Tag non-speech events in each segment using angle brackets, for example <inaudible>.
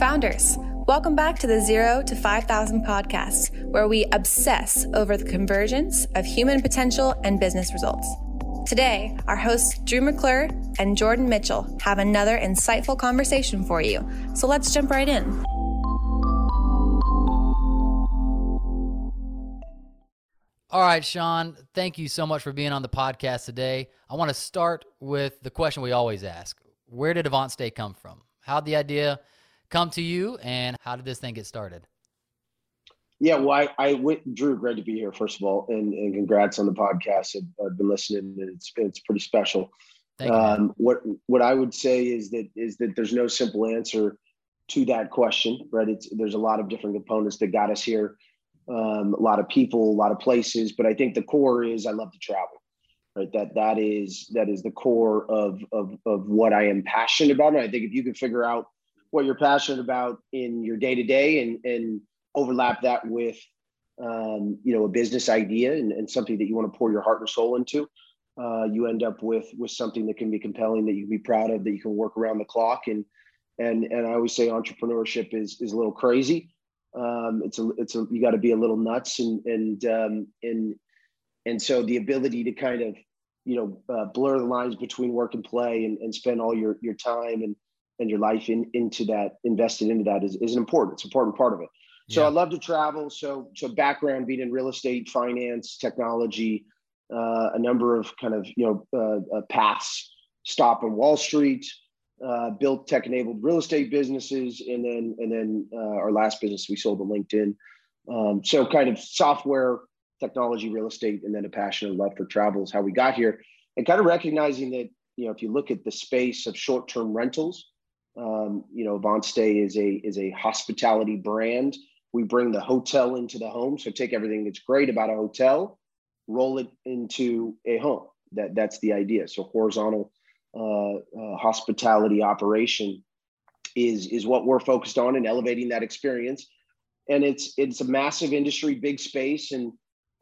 Founders, welcome back to the Zero to 5,000 podcast, where we obsess over the convergence of human potential and business results. Today, our hosts Drew McClure and Jordan Mitchell have another insightful conversation for you. So let's jump right in. All right, Sean, thank you so much for being on the podcast today. I want to start with the question we always ask Where did AvantStay come from? How'd the idea come to you, and how did this thing get started? Yeah, well, I, I went, Drew, great to be here, first of all, and, and congrats on the podcast. I've, I've been listening, and it's it's pretty special. Um. What what I would say is that is that there's no simple answer to that question, right? It's there's a lot of different components that got us here, um, a lot of people, a lot of places, but I think the core is I love to travel, right? That that is that is the core of of of what I am passionate about. And I think if you can figure out what you're passionate about in your day to day and and overlap that with um, you know a business idea and, and, something that you want to pour your heart and soul into uh, you end up with with something that can be compelling that you can be proud of that you can work around the clock. And and and i always say entrepreneurship is is a little crazy. Um, it's a it's a you got to be a little nuts and and um, and and so the ability to kind of you know uh, blur the lines between work and play and, and spend all your your time and and your life in, into that invested into that is, is an important it's an important part of it so yeah. I love to travel. So so background being in real estate, finance, technology, uh, a number of kind of you know uh, uh, paths. Stop on Wall Street, uh, built tech-enabled real estate businesses, and then and then uh, our last business we sold to LinkedIn. Um, so kind of software, technology, real estate, and then a passion and love for travel is how we got here. And kind of recognizing that you know if you look at the space of short-term rentals, um, you know AvantStay is a is a hospitality brand we bring the hotel into the home. So take everything that's great about a hotel, roll it into a home. That that's the idea. So horizontal uh, uh, hospitality operation is is what we're focused on and elevating that experience. And it's it's a massive industry, big space, and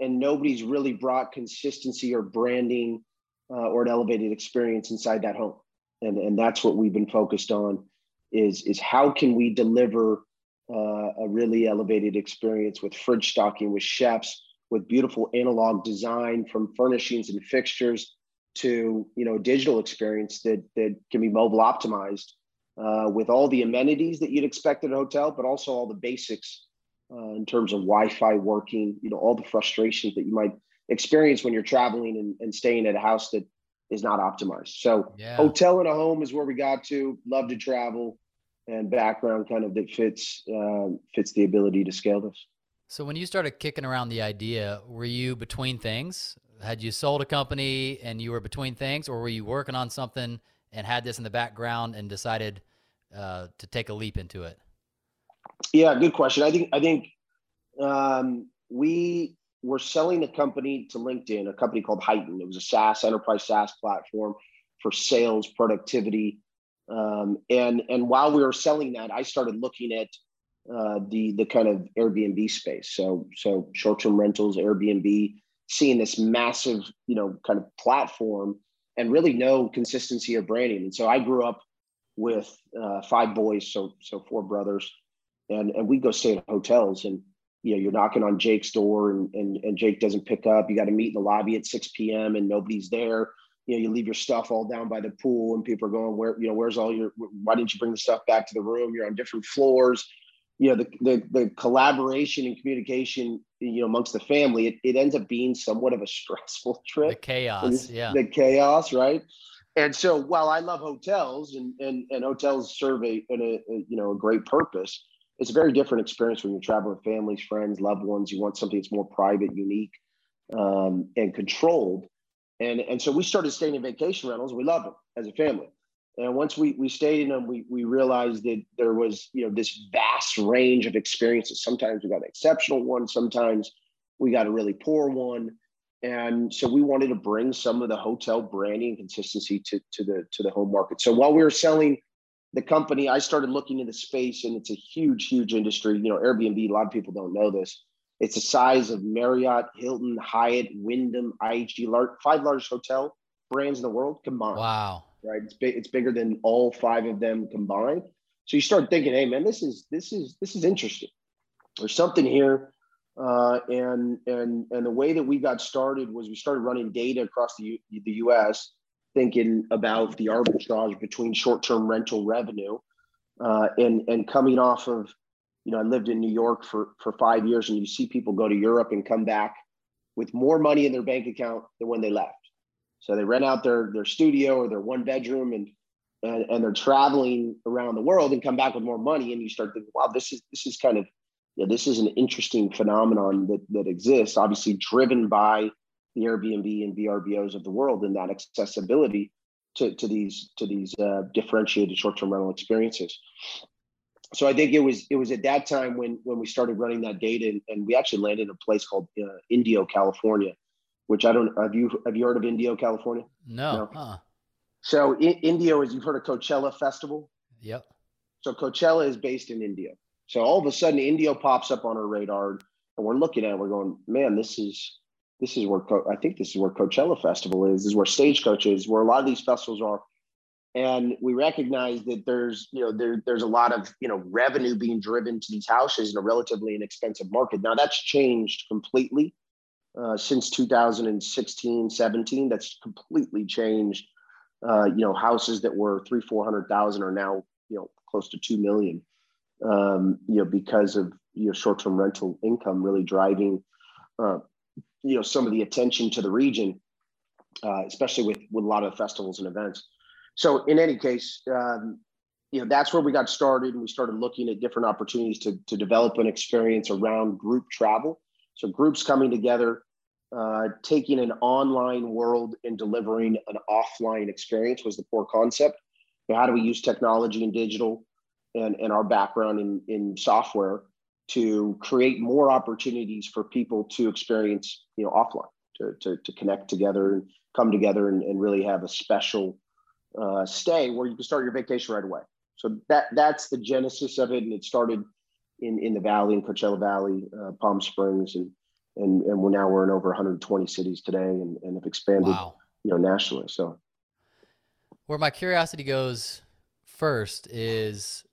and nobody's really brought consistency or branding uh, or an elevated experience inside that home. And and that's what we've been focused on is is how can we deliver uh, a really elevated experience with fridge stocking, with chefs, with beautiful analog design from furnishings and fixtures to you know digital experience that that can be mobile optimized uh, with all the amenities that you'd expect at a hotel, but also all the basics uh, in terms of Wi-Fi working. You know all the frustrations that you might experience when you're traveling and, and staying at a house that is not optimized. So yeah. hotel and a home is where we got to. Love to travel and background kind of that fits um, fits the ability to scale this. So when you started kicking around the idea, were you between things? Had you sold a company and you were between things, or were you working on something and had this in the background and decided uh, to take a leap into it? Yeah, good question. I think I think um, we were selling a company to LinkedIn, a company called Heighten. It was a SaaS enterprise SaaS platform for sales productivity um, and and while we were selling that, I started looking at uh, the the kind of Airbnb space. So so short term rentals, Airbnb, seeing this massive you know kind of platform and really no consistency or branding. And so I grew up with uh, five boys, so so four brothers, and and we go stay at hotels and you know you're knocking on Jake's door and and, and Jake doesn't pick up. You got to meet in the lobby at 6 p.m. and nobody's there you know, you leave your stuff all down by the pool and people are going, where, you know, where's all your, why didn't you bring the stuff back to the room? You're on different floors. You know, the, the, the collaboration and communication, you know, amongst the family, it, it ends up being somewhat of a <laughs> stressful trip. The chaos. Yeah. The chaos. Right. And so while I love hotels and, and, and hotels serve a, a, a, you know, a great purpose, it's a very different experience when you're traveling with families, friends, loved ones. You want something that's more private, unique, um, and controlled and, and so we started staying in vacation rentals. We loved them as a family. And once we, we stayed in them, we, we realized that there was, you know, this vast range of experiences. Sometimes we got an exceptional one. Sometimes we got a really poor one. And so we wanted to bring some of the hotel branding consistency to, to the to the home market. So while we were selling the company, I started looking into the space and it's a huge, huge industry. You know, Airbnb, a lot of people don't know this. It's the size of Marriott, Hilton, Hyatt, Wyndham, IHG, large, five largest hotel brands in the world combined. Wow. Right. It's big. It's bigger than all five of them combined. So you start thinking, hey man, this is this is this is interesting. There's something here. Uh, and and and the way that we got started was we started running data across the U, the U.S. thinking about the arbitrage between short-term rental revenue uh, and and coming off of you know I lived in New York for for five years and you see people go to Europe and come back with more money in their bank account than when they left. So they rent out their their studio or their one bedroom and and, and they're traveling around the world and come back with more money and you start thinking, wow, this is this is kind of yeah, this is an interesting phenomenon that that exists, obviously driven by the Airbnb and VRBOs of the world and that accessibility to, to these to these uh, differentiated short-term rental experiences. So I think it was it was at that time when when we started running that data and, and we actually landed in a place called uh, Indio, California, which I don't have you have you heard of Indio, California? No. no? Uh-uh. So in, Indio is you've heard of Coachella Festival? Yep. So Coachella is based in Indio. So all of a sudden Indio pops up on our radar and we're looking at it, we're going, man, this is this is where I think this is where Coachella Festival is, this is where Stagecoach is, where a lot of these festivals are. And we recognize that there's, you know, there, there's a lot of, you know, revenue being driven to these houses in a relatively inexpensive market. Now that's changed completely uh, since 2016, 17. That's completely changed. Uh, you know, houses that were three, 400,000 are now, you know, close to 2 million, um, you know, because of, you know, short-term rental income really driving, uh, you know, some of the attention to the region, uh, especially with, with a lot of festivals and events. So in any case, um, you know, that's where we got started and we started looking at different opportunities to, to develop an experience around group travel. So groups coming together, uh, taking an online world and delivering an offline experience was the core concept. how do we use technology and digital and, and our background in, in software to create more opportunities for people to experience, you know, offline, to, to, to connect together and come together and, and really have a special uh, stay where you can start your vacation right away. So that that's the genesis of it, and it started in in the valley, in Coachella Valley, uh, Palm Springs, and and and we're now we're in over 120 cities today, and, and have expanded, wow. you know, nationally. So, where my curiosity goes first is,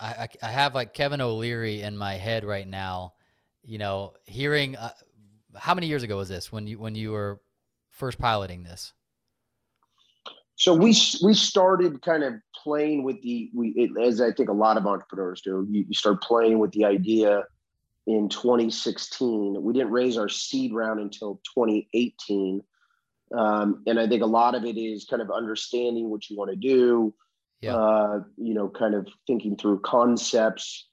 I I, have like Kevin O'Leary in my head right now. You know, hearing uh, how many years ago was this when you when you were first piloting this? so we we started kind of playing with the we it, as I think a lot of entrepreneurs do. You, you start playing with the idea in 2016. We didn't raise our seed round until 2018, um, and I think a lot of it is kind of understanding what you want to do. Yeah. Uh, you know, kind of thinking through concepts,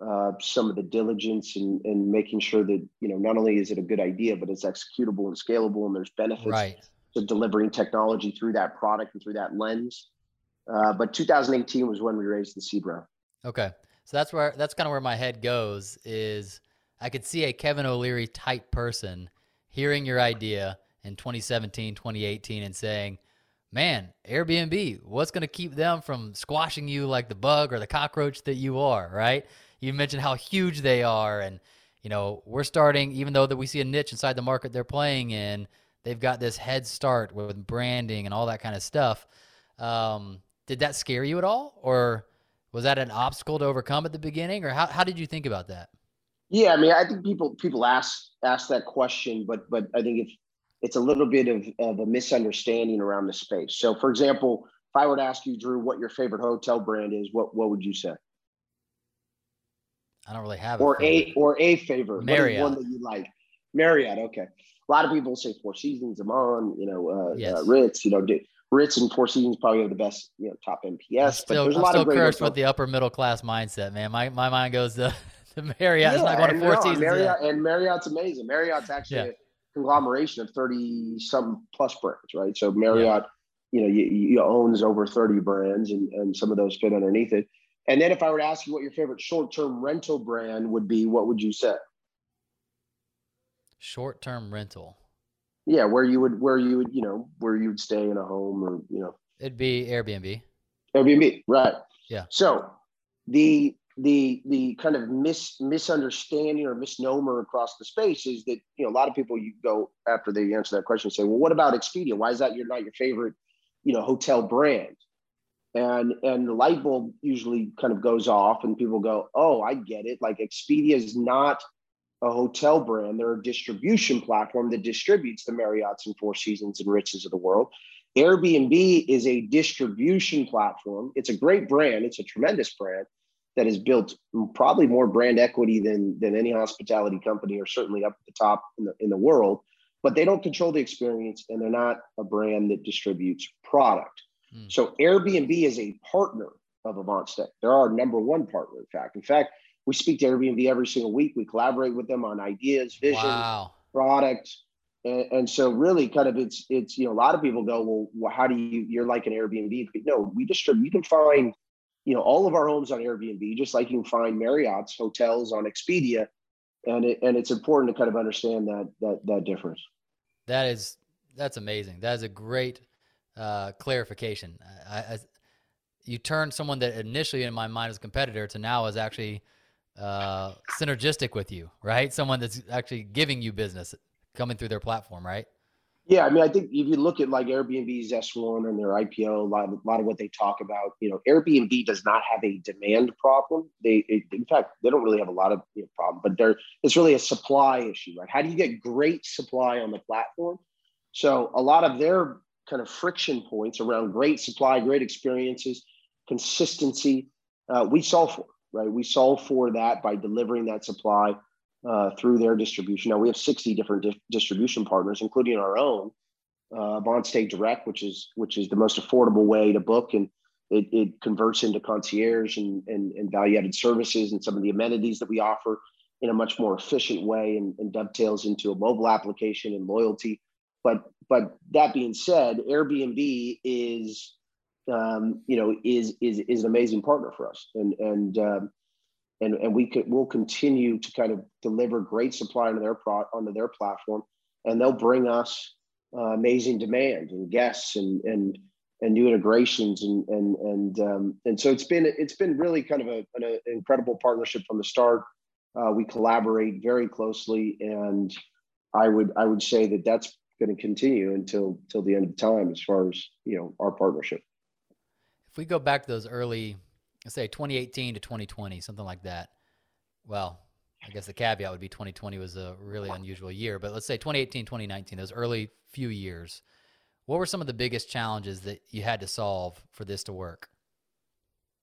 uh, some of the diligence, and and making sure that you know not only is it a good idea, but it's executable and scalable, and there's benefits. Right to delivering technology through that product and through that lens. Uh, but 2018 was when we raised the seed round. Okay, so that's where that's kind of where my head goes. Is I could see a Kevin O'Leary type person hearing your idea in 2017, 2018, and saying, "Man, Airbnb, what's going to keep them from squashing you like the bug or the cockroach that you are?" Right? You mentioned how huge they are, and you know we're starting, even though that we see a niche inside the market they're playing in they've got this head start with branding and all that kind of stuff. Um, did that scare you at all, or was that an obstacle to overcome at the beginning, or how how did you think about that? Yeah, I mean, I think people people ask ask that question, but but I think it's it's a little bit of, of a misunderstanding around the space. So, for example, if I were to ask you, Drew, what your favorite hotel brand is, what what would you say? I don't really have or a, a or a favorite Marriott. one that you like. Marriott, okay a lot of people say Four Seasons, Aman, you know, uh, uh yes. uh, Ritz, you know, Ritz and Four Seasons probably have the best, you know, top NPS. Still, but there's a lot I'm still of great cursed with the upper middle class mindset, man. My my mind goes to, <laughs> to Marriott. Yeah, not going to Four no, Seasons. Marriott, and Marriott's amazing. Marriott's actually yeah. Conglomeration of thirty some plus brands, right? So Marriott, yeah. you know, you, you owns over thirty brands, and and some of those fit underneath it. And then if I were to ask you what your favorite short term rental brand would be, what would you say? Short term rental. Yeah, where you would where you would, you know, where you would stay in a home or, you know. It'd be Airbnb. Airbnb, right. Yeah. So the the the kind of mis misunderstanding or misnomer across the space is that you know a lot of people you go after they answer that question say well what about Expedia? Why is that your not your favorite you know hotel brand? And and the light bulb usually kind of goes off and people go oh i get it. Like expedia is not a hotel brand. They're a distribution platform that distributes the marriotts and four seasons and ritzes of the world. Airbnb is a distribution platform. It's a great brand. It's a tremendous brand that has built probably more brand equity than than any hospitality company or certainly up at the top in the in the world but they don't control the experience and they're not a brand that distributes product Mm. So Airbnb is a partner of AvantStay. They're our number one partner, in fact. In fact, we speak to Airbnb every single week. We collaborate with them on ideas, vision, wow. product. And, and, so really kind of it's it's you know a lot of people go well how do you you're like an airbnb no we distribute you can find you know all of our homes on airbnb just like you can find marriott's hotels on expedia and it, and it's important to kind of understand that that that difference that is that's amazing that is a great uh, clarification. I, I, you turn someone that initially in my mind was a competitor to now is actually uh, synergistic with you, right? Someone that's actually giving you business coming through their platform, right? Yeah, I mean, I think if you look at like Airbnb's S1 and their IPO, a lot, of, a lot of what they talk about, you know, Airbnb does not have a demand problem. They, it, in fact, they don't really have a lot of you know, problem, but there, it's really a supply issue, right? How do you get great supply on the platform? So a lot of their kind of friction points around great supply, great experiences, consistency, uh, we solve for, right? We solve for that by delivering that supply uh, through their distribution. Now we have 60 different di- distribution partners, including our own uh, AvantStay Direct, which is which is the most affordable way to book, and it, it converts into concierge and, and, and value-added services and some of the amenities that we offer in a much more efficient way, and, and dovetails into a mobile application and loyalty but but that being said, Airbnb is um, you know is is is an amazing partner for us, and and um, and and we could we'll continue to kind of deliver great supply onto their pro onto their platform, and they'll bring us uh, amazing demand and guests and and and new integrations and and and um, and so it's been it's been really kind of a, an incredible partnership from the start. Uh, we collaborate very closely, and I would I would say that that's going to continue until till the end of time as far as you know our partnership if we go back to those early let's say 2018 to 2020 something like that. Well i guess the caveat would be 2020 was a really unusual year but let's say 2018 2019 those early few years what were some of the biggest challenges that you had to solve for this to work?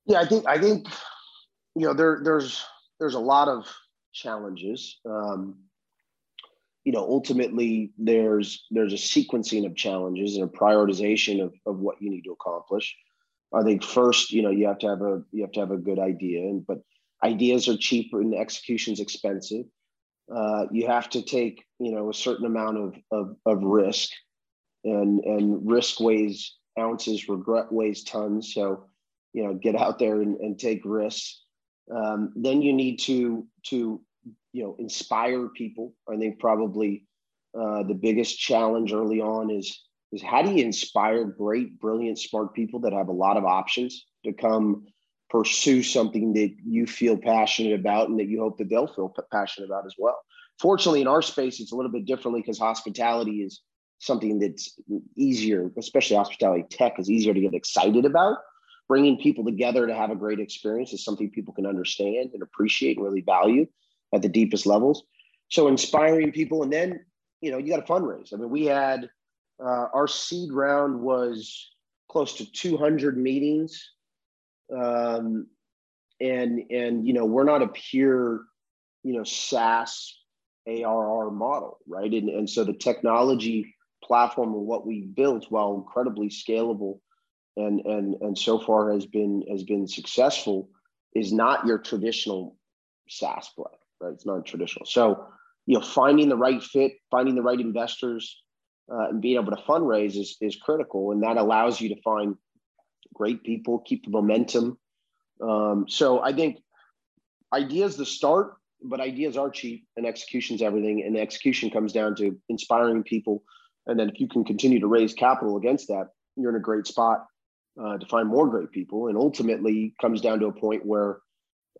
Yeah i think i think you know there there's there's a lot of challenges. Um, you know ultimately there's there's a sequencing of challenges and a prioritization of, of what you need to accomplish i think first you know you have to have a you have to have a good idea and but ideas are cheaper and execution's expensive. Uh, you have to take you know a certain amount of, of, of risk and and risk weighs ounces regret weighs tons. So you know get out there and, and take risks. Um, then you need to to you know inspire people. I think probably uh, the biggest challenge early on is is how do you inspire great brilliant smart people that have a lot of options to come pursue something that you feel passionate about and that you hope that they'll feel passionate about as well fortunately in our space it's a little bit differently because hospitality is something that's easier especially hospitality tech is easier to get excited about bringing people together to have a great experience is something people can understand and appreciate and really value at the deepest levels. So inspiring people, and then you know you got to fundraise. I mean, we had uh, our seed round was close to 200 meetings, um, and and you know we're not a pure you know SaaS ARR model, right? And and so the technology platform of what we built, while incredibly scalable and and and so far has been has been successful, is not your traditional SaaS play right? It's not traditional. So, you know, finding the right fit, finding the right investors, uh, and being able to fundraise is is critical, and that allows you to find great people, keep the momentum. Um, so, I think ideas the start, but ideas are cheap, and execution's everything. And execution comes down to inspiring people, and then if you can continue to raise capital against that, you're in a great spot uh, to find more great people. And ultimately, comes down to a point where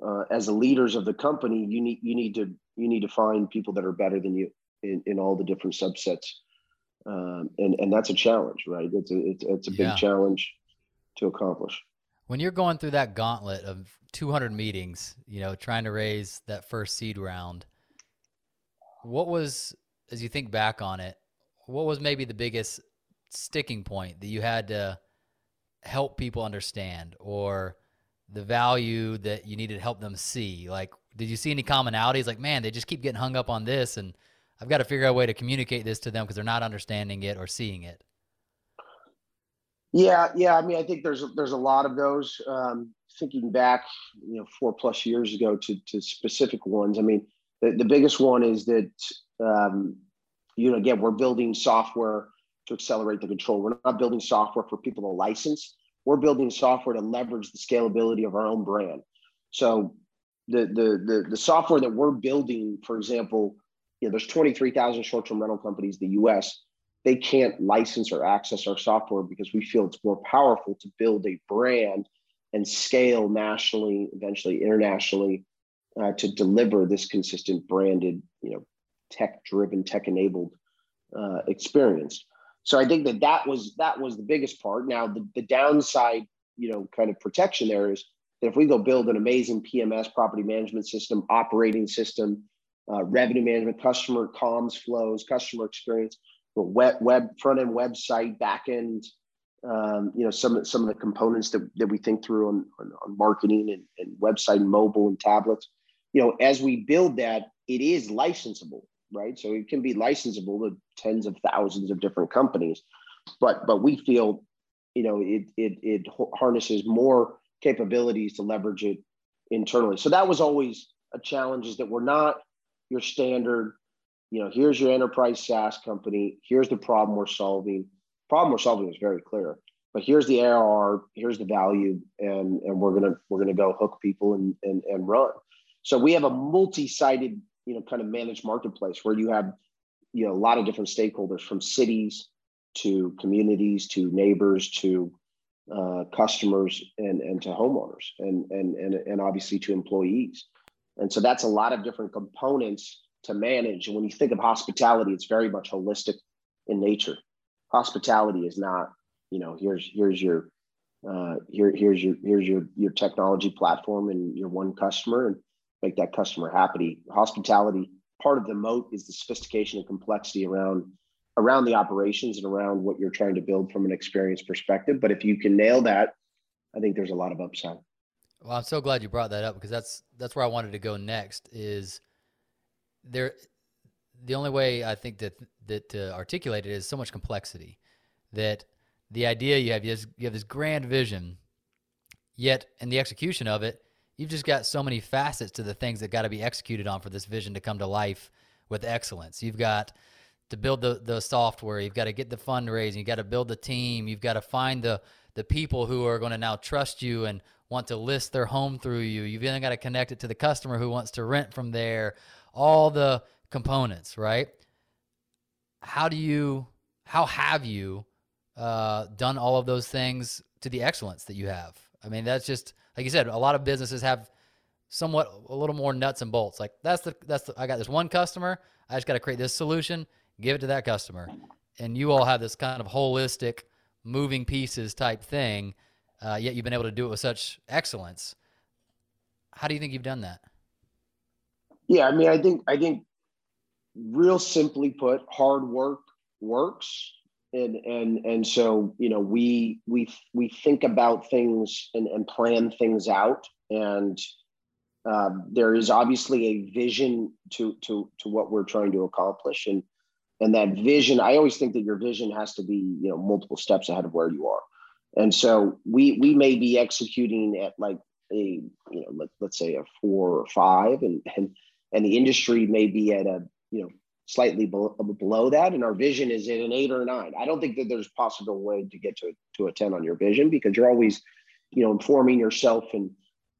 uh, as the leaders of the company, you need you need to you need to find people that are better than you in, in all the different subsets, um, and and that's a challenge, right? It's a it's, it's a big yeah. challenge to accomplish. When you're going through that gauntlet of 200 meetings, you know, trying to raise that first seed round, what was, as you think back on it, what was maybe the biggest sticking point that you had to help people understand or the value that you needed to help them see? Like, did you see any commonalities? Like, man, they just keep getting hung up on this, and I've got to figure out a way to communicate this to them because they're not understanding it or seeing it. Yeah, yeah. I mean, I think there's there's a lot of those. Um, thinking back, you know, four plus years ago to to specific ones. I mean, the, the biggest one is that um, you know, again, we're building software to accelerate the control. We're not building software for people to license. We're building software to leverage the scalability of our own brand. So the the the, the software that we're building, for example, you know, there's 23,000 short-term rental companies in the U.S they can't license or access our software because we feel it's more powerful to build a brand and scale nationally, eventually internationally, uh, to deliver this consistent branded, you know, tech-driven, tech-enabled uh, experience. So I think that that was that was the biggest part. Now the, the downside, you know, kind of protection there is that if we go build an amazing PMS, property management system, operating system, uh, revenue management, customer comms flows, customer experience, the web, web front end website, back end, um, you know, some some of the components that, that we think through on, on, on marketing and, and website, and mobile, and tablets. You know, as we build that, it is licensable, right? So it can be licensable to tens of thousands of different companies, but but we feel, you know, it it it harnesses more capabilities to leverage it internally. So that was always a challenge is that we're not your standard you know, here's your enterprise SaaS company. Here's the problem we're solving. Problem we're solving is very clear, but here's the ARR, here's the value, and and we're gonna we're gonna go hook people and and and run. So we have a multi-sided, you know, kind of managed marketplace where you have, you know, a lot of different stakeholders from cities to communities to neighbors to uh, customers and and to homeowners and and and and obviously to employees. And so that's a lot of different components to manage. And when you think of hospitality, it's very much holistic in nature. Hospitality is not, you know, here's here's your uh, here here's your here's your your technology platform and your one customer and make that customer happy. Hospitality part of the moat is the sophistication and complexity around around the operations and around what you're trying to build from an experience perspective. But if you can nail that, I think there's a lot of upside. Well, I'm so glad you brought that up because that's that's where I wanted to go next. Is there the only way I think that that to articulate it is so much complexity that the idea you have you have this grand vision, yet in the execution of it, you've just got so many facets to the things that got to be executed on for this vision to come to life with excellence. You've got to build the the software, you've got to get the fundraising, you've got to build the team, you've got to find the the people who are going to now trust you and want to list their home through you. You've then got to connect it to the customer who wants to rent from there all the components, right? How do you, how have you uh, done all of those things to the excellence that you have? I mean, that's just like you said. A lot of businesses have somewhat a little more nuts and bolts. Like that's the that's the, I got this one customer. I just got to create this solution, give it to that customer, and you all have this kind of holistic, moving pieces type thing. Uh, yet you've been able to do it with such excellence. How do you think you've done that? Yeah, I mean, I think I think real simply put, hard work works. And and and so you know we we we think about things and, and plan things out and uh, there is obviously a vision to to to what we're trying to accomplish and and that vision i always think that your vision has to be you know multiple steps ahead of where you are and so we we may be executing at like a you know let, let's say a four or five and and and the industry may be at a you know slightly below, below that. And our vision is at an eight or nine. I don't think that there's possible way to get to, to a 10 on your vision because you're always you know informing yourself and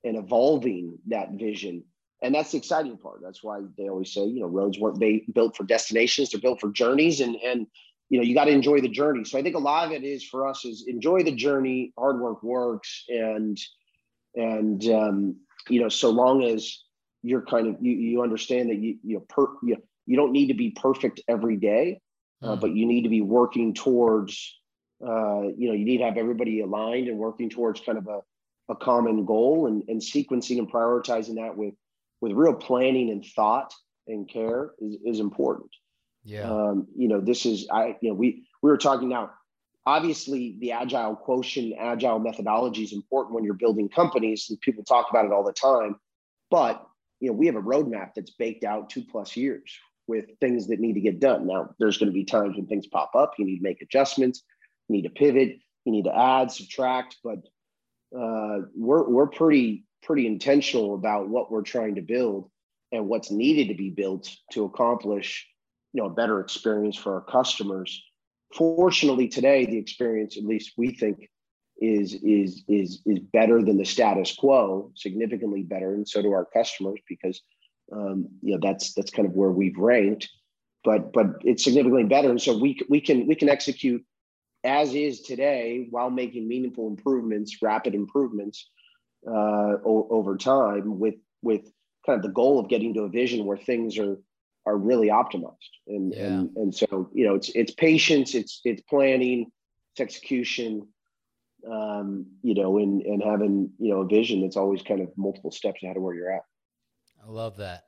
and evolving that vision. And that's the exciting part. That's why they always say you know roads weren't ba- built for destinations. They're built for journeys and and you know you got to enjoy the journey so i think a lot of it is for us is enjoy the journey hard work works and and um, you know so long as you're kind of you, you understand that you you know per, you, you don't need to be perfect every day, uh, mm. but you need to be working towards uh, you know you need to have everybody aligned and working towards kind of a, a common goal and, and sequencing and prioritizing that with with real planning and thought and care is, is important. Yeah. Um, you know, this is I you know we we were talking now. Obviously, the agile quotient, agile methodology is important when you're building companies, and people talk about it all the time. But you know, we have a roadmap that's baked out two plus years with things that need to get done. Now, there's going to be times when things pop up. You need to make adjustments. You need to pivot. You need to add, subtract. But uh, we're we're pretty pretty intentional about what we're trying to build and what's needed to be built to accomplish you know a better experience for our customers. Fortunately today the experience at least we think is is is is better than the status quo significantly better and so do our customers because um, you know that's that's kind of where we've ranked. But but it's significantly better and so we we can we can execute as is today while making meaningful improvements rapid improvements uh, o- over time with with kind of the goal of getting to a vision where things are are really optimized and Yeah. and and so you know it's it's patience it's it's planning it's execution um you know and and having you know a vision that's always kind of multiple steps ahead of where you're at I love that.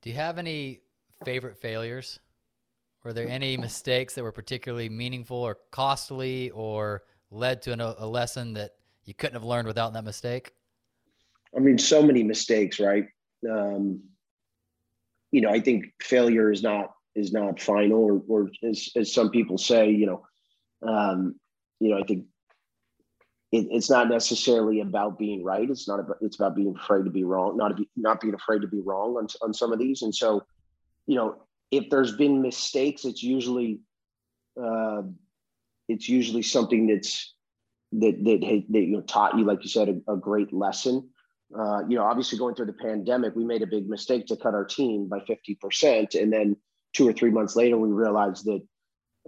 Do you have any favorite failures? Were there any <laughs> mistakes that were particularly meaningful or costly or led to an, a lesson that you couldn't have learned without that mistake? i mean so many mistakes right um you know i think failure is not is not final or or as, as some people say you know um you know i think it, it's not necessarily about being right. It's not about it's about being afraid to be wrong not be not being afraid to be wrong on, on some of these. And so you know if there's been mistakes it's usually uh it's usually something that's that that, that you know taught you like you said a, a great lesson uh, you know, obviously going through the pandemic, we made a big mistake to cut our team by 50%. And then two or three months later, we realized that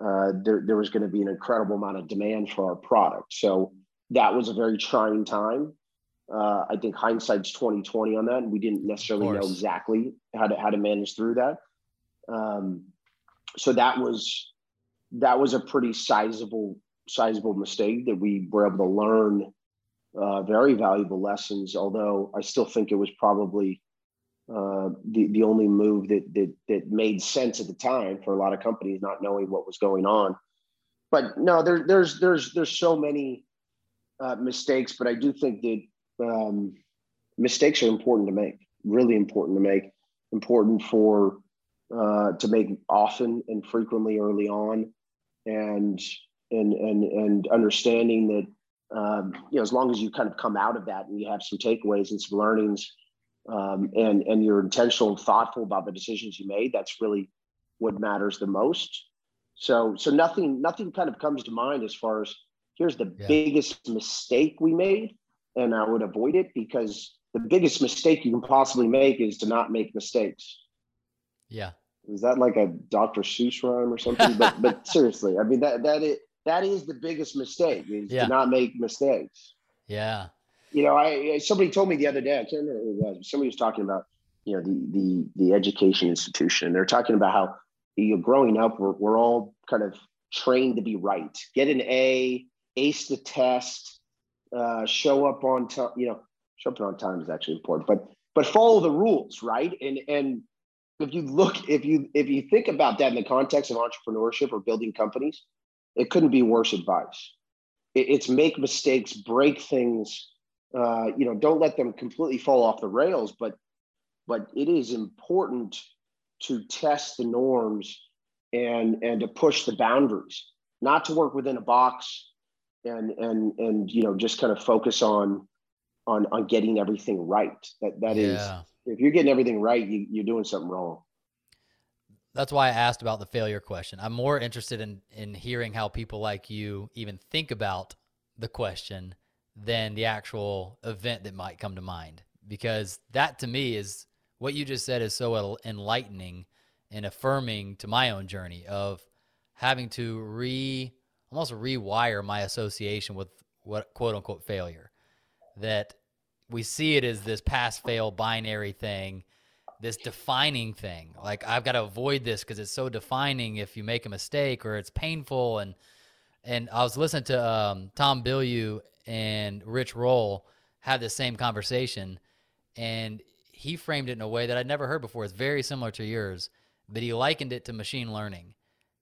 uh, there, there was going to be an incredible amount of demand for our product. So that was a very trying time. Uh, I think hindsight's 2020 on that. And we didn't necessarily know exactly how to, how to manage through that. Um, so that was, that was a pretty sizable, sizable mistake that we were able to learn uh, very valuable lessons. Although I still think it was probably uh, the the only move that that that made sense at the time for a lot of companies not knowing what was going on. But no, there, there's there's there's so many uh, mistakes, but I do think that um, mistakes are important to make. Really important to make. Important for uh, to make often and frequently early on, and and and and understanding that um, you know, as long as you kind of come out of that and you have some takeaways and some learnings, um, and and you're intentional and thoughtful about the decisions you made, that's really what matters the most. So so nothing nothing kind of comes to mind as far as here's the Yeah. biggest mistake we made, and I would avoid it because the biggest mistake you can possibly make is to not make mistakes. Yeah. Is that like a Dr. Seuss rhyme or something? but but <laughs> seriously, I mean that that is that is the biggest mistake is Yeah. to not make mistakes. Yeah. You know, I somebody told me the other day, I can't remember who it was. Somebody was talking about, you know, the the the education institution. They're talking about how you know, growing up, we're we're all kind of trained to be right. Get an A, ace the test, uh, show up on time. You know, show up on time is actually important, but but follow the rules, right? And and if you look, if you if you think about that in the context of entrepreneurship or building companies, it couldn't be worse advice. It, it's make mistakes, break things. Uh, you know, don't let them completely fall off the rails. But but it is important to test the norms and and to push the boundaries, not to work within a box and and and you know just kind of focus on on on getting everything right. That that is yeah. if you're getting everything right, you, you're doing something wrong. That's why I asked about the failure question. I'm more interested in in hearing how people like you even think about the question than the actual event that might come to mind because that to me is what you just said is so enlightening and affirming to my own journey of having to re almost rewire my association with what quote unquote failure that we see it as this pass fail binary thing this defining thing. Like I've got to avoid this because it's so defining if you make a mistake or it's painful. And and I was listening to um, Tom Bilyeu and Rich Roll have the same conversation, and he framed it in a way that I'd never heard before. It's very similar to yours, but he likened it to machine learning.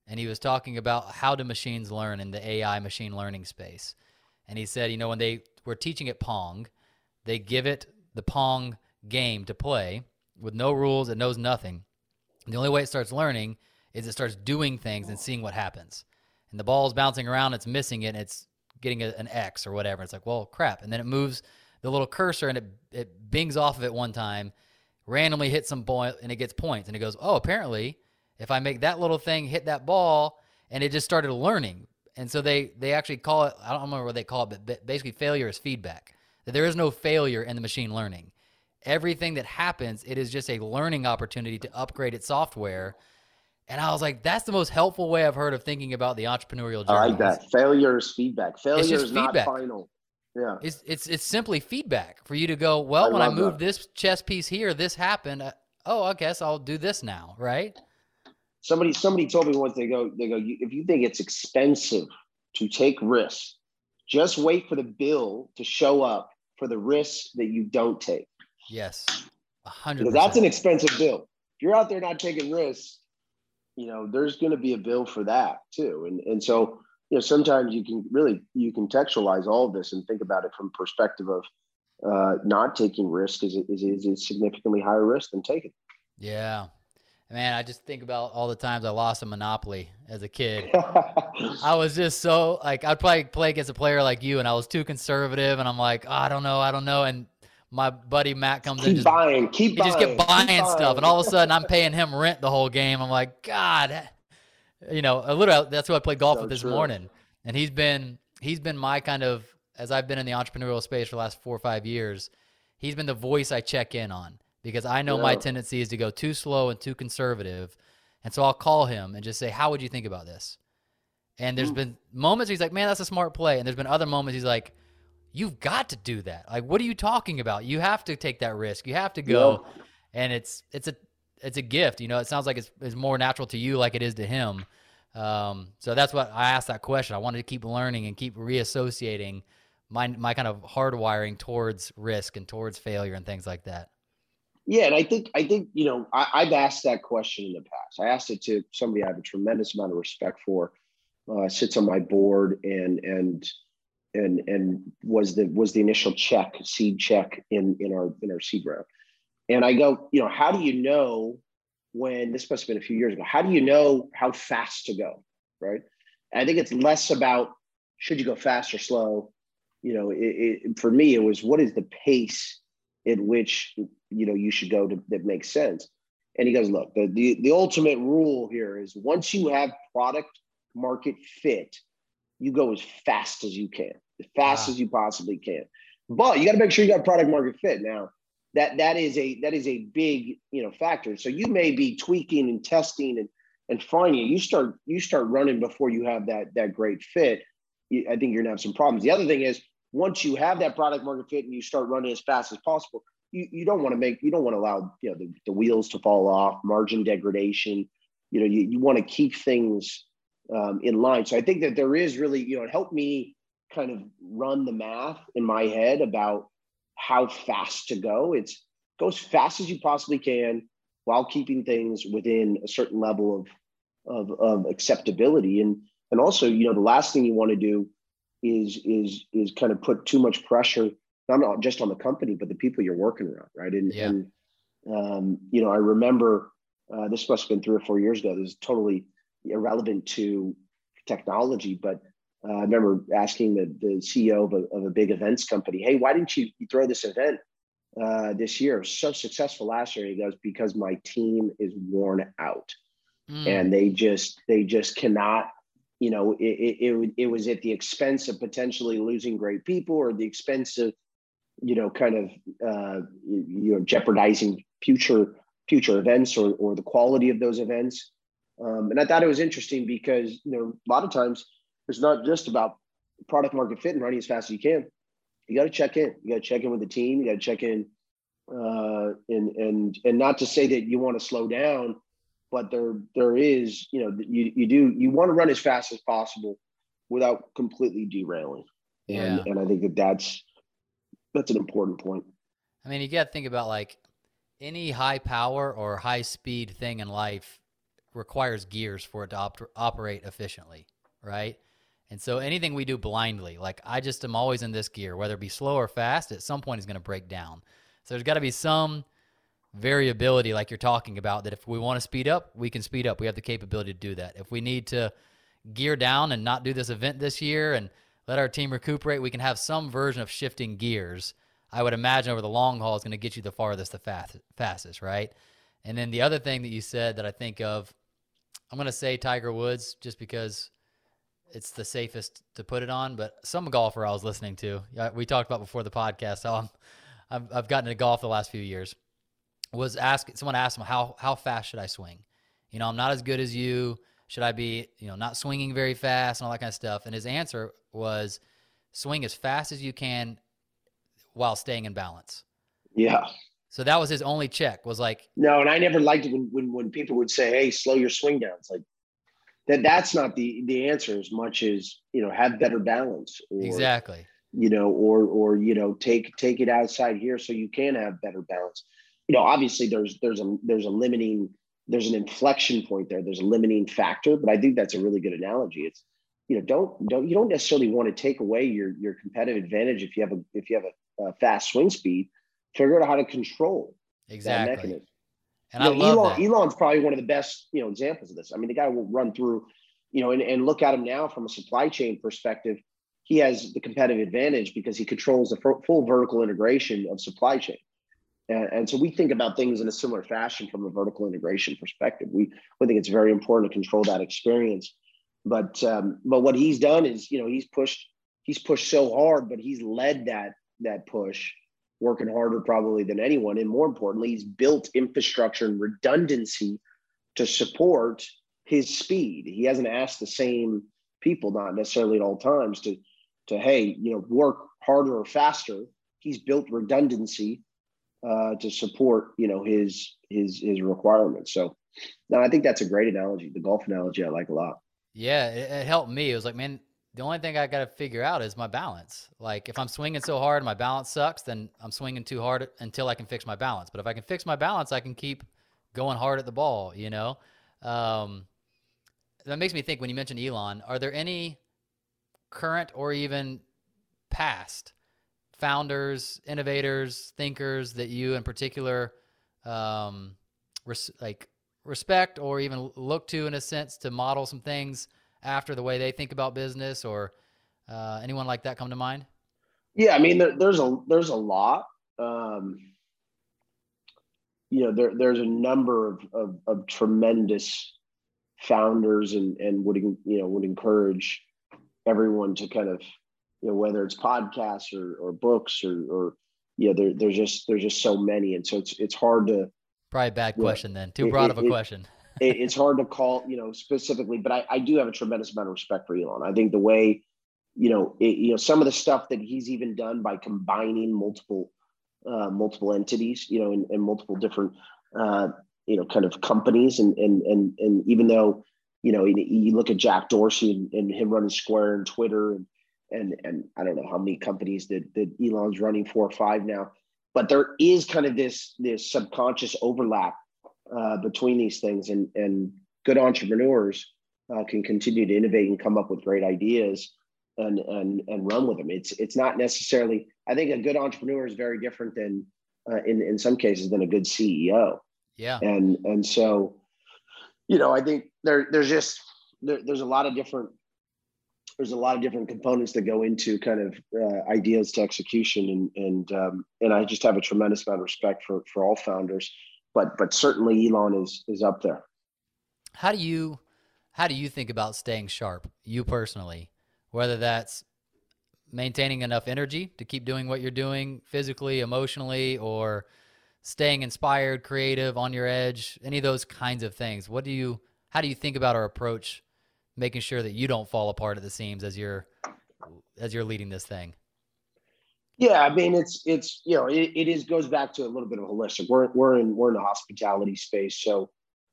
And he was talking about how do machines learn in the AI machine learning space. And he said, you know, when they were teaching it Pong, they give it the Pong game to play with no rules, it knows nothing. The only way it starts learning is it starts doing things and seeing what happens. And the ball's bouncing around, it's missing it, and it's getting a, an X or whatever. It's like, well, crap. And then it moves the little cursor and it, it bings off of it one time, randomly hits some point, and it gets points. And it goes, oh, apparently, if I make that little thing hit that ball, and it just started learning. And so they they actually call it, I don't remember what they call it, but basically failure is feedback. That there is no failure in the machine learning. Everything that happens, it is just a learning opportunity to upgrade its software. And I was like, that's the most helpful way I've heard of thinking about the entrepreneurial journey. I like that. Failure is feedback. Failure is not final. Yeah. It's it's it's simply feedback for you to go, well, I when I move that. this chess piece here, this happened. Uh, oh, I guess I'll do this now, right? Somebody somebody told me once they go they go if you think it's expensive to take risks, just wait for the bill to show up for the risks that you don't take. Yes. 100 Because that's an expensive bill. If you're out there not taking risks, you know, there's going to be a bill for that too. And and so you know sometimes you can really you contextualize all of this and think about it from perspective of uh, not taking risk is is is significantly higher risk than taking. Yeah, man, I just think about all the times I lost a Monopoly as a kid. <laughs> I was just so like I'd probably play against a player like you, and I was too conservative, and I'm like, oh, I don't know, I don't know, and my buddy Matt comes keep in, just buying, keep he buying, just kept buying keep stuff, buying. and all of a sudden I'm paying him rent the whole game. I'm like, God, you know, literally that's who I played golf So with this true. morning, and he's been he's been my kind of as I've been in the entrepreneurial space for the last four or five years. He's been the voice I check in on because I know my tendency is to go too slow and too conservative, and so I'll call him and just say, "How would you think about this?" And there's Mm. been moments he's like, "Man, that's a smart play," and there's been other moments he's like, "You've got to do that. Like, what are you talking about? You have to take that risk. You have to go." And it's it's a it's a gift. You know, it sounds like it's, it's more natural to you like it is to him. Um, so that's what I asked that question. I wanted to keep learning and keep reassociating my my kind of hardwiring towards risk and towards failure and things like that. Yeah, and I think I think you know I, I've asked that question in the past. I asked it to somebody I have a tremendous amount of respect for, uh, sits on my board, and and and and was the was the initial check seed check in in our in our seed round. And I go, you know, how do you know when this must have been a few years ago? How do you know how fast to go? Right. I think it's less about should you go fast or slow. You know, it, it, for me, it was what is the pace at which you know you should go to that makes sense. And he goes, look, the, the the ultimate rule here is once you have product market fit, you go as fast as you can, as fast Wow. as you possibly can. But you got to make sure you got product market fit. Now, that that is a that is a big you know factor. So you may be tweaking and testing and and finding. You start you start running before you have that that great fit. You, I think you're gonna have some problems. The other thing is once you have that product market fit and you start running as fast as possible, you, you don't want to make you don't want to allow you know the, the wheels to fall off, margin degradation. You know you, you want to keep things um, in line. So I think that there is really you know it helped me kind of run the math in my head about how fast to go. It's go as fast as you possibly can while keeping things within a certain level of, of, of acceptability. And and also, you know, the last thing you want to do is is is kind of put too much pressure, not just on the company, but the people you're working around, right? And Yeah. and um, you know, I remember uh, this must have been three or four years ago. This is totally irrelevant to technology, but uh, I remember asking the, the CEO of a, of a big events company, "Hey, why didn't you, throw this event uh, this year? It was so successful last year." He goes, "Because my team is worn out, Mm. and they just they just cannot." You know, it, it, it, it was at the expense of potentially losing great people, or the expense of, you know, kind of uh, you, you know jeopardizing future future events or or the quality of those events. Um, and I thought it was interesting because you know a lot of times it's not just about product market fit and running as fast as you can. You got to check in. You got to check in with the team. You got to check in, uh, and and and not to say that you want to slow down, but there there is you know you you do you want to run as fast as possible without completely derailing. And and I think that that's that's an important point. I mean, you got to think about like any high power or high speed thing in life requires gears for it to op- operate efficiently, right? And so anything we do blindly, like I just am always in this gear, whether it be slow or fast, at some point is going to break down. So there's got to be some variability, like you're talking about, that if we want to speed up, we can speed up. We have the capability to do that. If we need to gear down and not do this event this year and let our team recuperate, we can have some version of shifting gears. I would imagine over the long haul is going to get you the farthest, the fast, fastest, right? And then the other thing that you said that I think of, I'm going to say Tiger Woods just because it's the safest to put it on. But some golfer I was listening to, we talked about before the podcast, I'm, I've, I've gotten into golf the last few years, was asking someone asked him how how fast should I swing? You know, I'm not as good as you. Should I be, you know, not swinging very fast and all that kind of stuff? And his answer was, swing as fast as you can while staying in balance. Yeah. So that was his only check. Was like no, and I never liked it when when when people would say, "Hey, slow your swing down." It's like that. That's not the the answer as much as you know have better balance. Or, exactly. You know, or or you know take take it outside here so you can have better balance. You know, obviously there's there's a there's a limiting there's an inflection point there. There's a limiting factor, but I think that's a really good analogy. It's you know don't don't you don't necessarily want to take away your your competitive advantage if you have a if you have a, a fast swing speed figure out how to control exactly. that mechanism. And you I love Elon, that. Elon's probably one of the best, you know, examples of this. I mean, the guy will run through, you know, and, and look at him now from a supply chain perspective. He has the competitive advantage because he controls the full vertical integration of supply chain. And, and, so we think about things in a similar fashion from a vertical integration perspective. We, we think it's very important to control that experience. But um, but what he's done is, you know, he's pushed he's pushed so hard, but he's led that that push working harder probably than anyone. And more importantly, he's built infrastructure and redundancy to support his speed. He hasn't asked the same people, not necessarily at all times, to to hey, you know, work harder or faster. He's built redundancy uh, to support, you know, his his his requirements. So, no, I think that's a great analogy. The golf analogy I like a lot. Yeah, it, it helped me. It was like, man, the only thing I got to figure out is my balance. Like if I'm swinging so hard and my balance sucks, then I'm swinging too hard until I can fix my balance. But if I can fix my balance, I can keep going hard at the ball, you know? Um, that makes me think when you mentioned Elon, are there any current or even past founders, innovators, thinkers that you in particular um, res- like respect or even look to in a sense to model some things after the way they think about business or uh, anyone like that come to mind? Yeah, I mean, there, there's a there's a lot. Um, you know, there there's a number of, of, of tremendous founders and and would you know would encourage everyone to kind of you know whether it's podcasts or, or books or or you know there, there's just there's just so many and so it's it's hard to probably a bad question know, then too broad it, of a it, question it, it's hard to call, you know, specifically, but I, I do have a tremendous amount of respect for Elon. I think the way, you know, it, you know, some of the stuff that he's even done by combining multiple, uh, multiple entities, you know, and, multiple different, uh, you know, kind of companies, and and and and even though, you know, you, you look at Jack Dorsey and, and, him running Square and Twitter, and and and I don't know how many companies that that Elon's running four or five now, but there is kind of this this subconscious overlap uh, between these things and and good entrepreneurs uh, can continue to innovate and come up with great ideas and and and run with them. It's it's not necessarily i think a good entrepreneur is very different than uh, in in some cases than a good ceo yeah. And and so you know i think there there's just there, there's a lot of different there's a lot of different components that go into kind of uh, ideas to execution. And and um, and I just have a tremendous amount of respect for for all founders but but certainly Elon is is up there. How do you how do you think about staying sharp, you personally? Whether that's maintaining enough energy to keep doing what you're doing physically, emotionally, or staying inspired, creative, on your edge, any of those kinds of things. What do you how do you think about our approach making sure that you don't fall apart at the seams as you're as you're leading this thing? Yeah, I mean it's it's you know it, it is goes back to a little bit of holistic. We're we're in we're in the hospitality space, so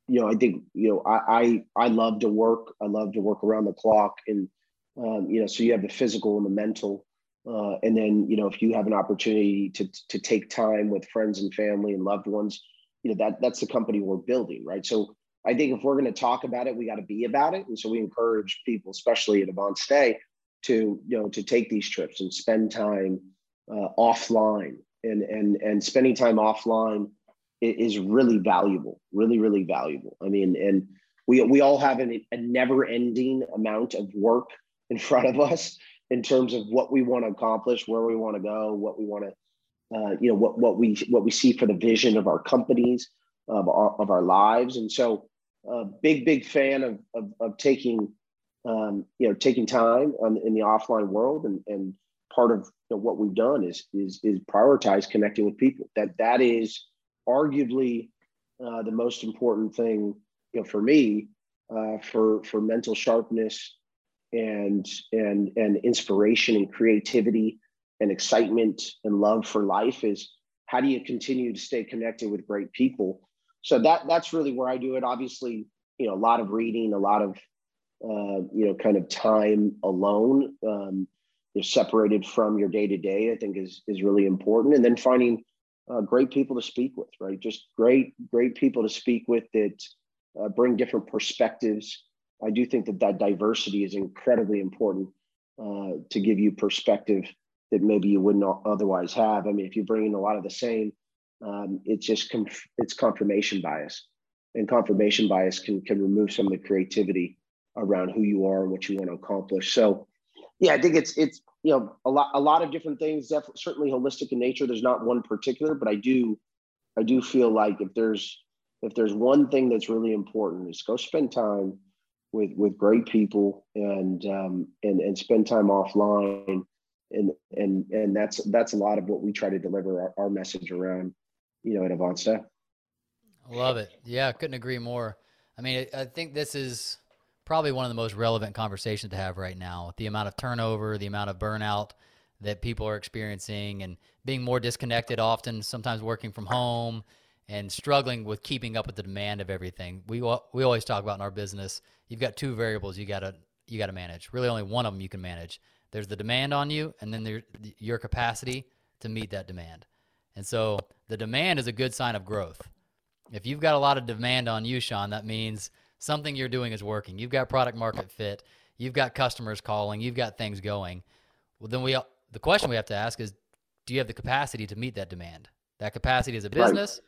you know I think you know I I, I love to work. I love to work around the clock, and um, you know so you have the physical and the mental. Uh, and then, you know, if you have an opportunity to to take time with friends and family and loved ones, you know, that that's the company we're building, right? So I think if we're going to talk about it, we got to be about it. And so we encourage people, especially at AvantStay, to you know to take these trips and spend time uh, offline. And and and spending time offline is really valuable, really really valuable. I mean, and we we all have an, a never ending amount of work in front of us in terms of what we want to accomplish, where we want to go, what we want to. Uh, you know what what we what we see for the vision of our companies of our of our lives and so a big, big fan of, of, of taking, um, you know, taking time on, in the offline world. And, and part of you know, what we've done is, is, is prioritize connecting with people that that is arguably uh, the most important thing, you know, for me, uh, for, for mental sharpness and, and, and inspiration and creativity and excitement and love for life is how do you continue to stay connected with great people so that that's really where I do it. Obviously, you know, a lot of reading, a lot of uh, you know, kind of time alone, um, separated from your day to day. I think is is really important, and then finding uh, great people to speak with, right? Just great great people to speak with that uh, bring different perspectives. I do think that that diversity is incredibly important uh, to give you perspective that maybe you wouldn't otherwise have. I mean, if you bring in a lot of the same um, it's just conf- it's confirmation bias, and confirmation bias can can remove some of the creativity around who you are and what you want to accomplish. So, yeah, I think it's it's you know a lot a lot of different things. Definitely, certainly holistic in nature. There's not one particular, but I do I do feel like if there's if there's one thing that's really important is go spend time with with great people and um, and and spend time offline and and and that's that's a lot of what we try to deliver our, our message around you know, at AvantStay. Love it. Yeah, couldn't agree more. I mean, I think this is probably one of the most relevant conversations to have right now. The amount of turnover, the amount of burnout that people are experiencing, and being more disconnected often, sometimes working from home and struggling with keeping up with the demand of everything. We we always talk about in our business, you've got two variables you got to you got to manage. Really only one of them you can manage. There's the demand on you and then there, your capacity to meet that demand. And so the demand is a good sign of growth. If you've got a lot of demand on you, Sean, that means something you're doing is working. You've got product market fit. You've got customers calling. You've got things going. Well, then we the question we have to ask is, do you have the capacity to meet that demand? That capacity as a business,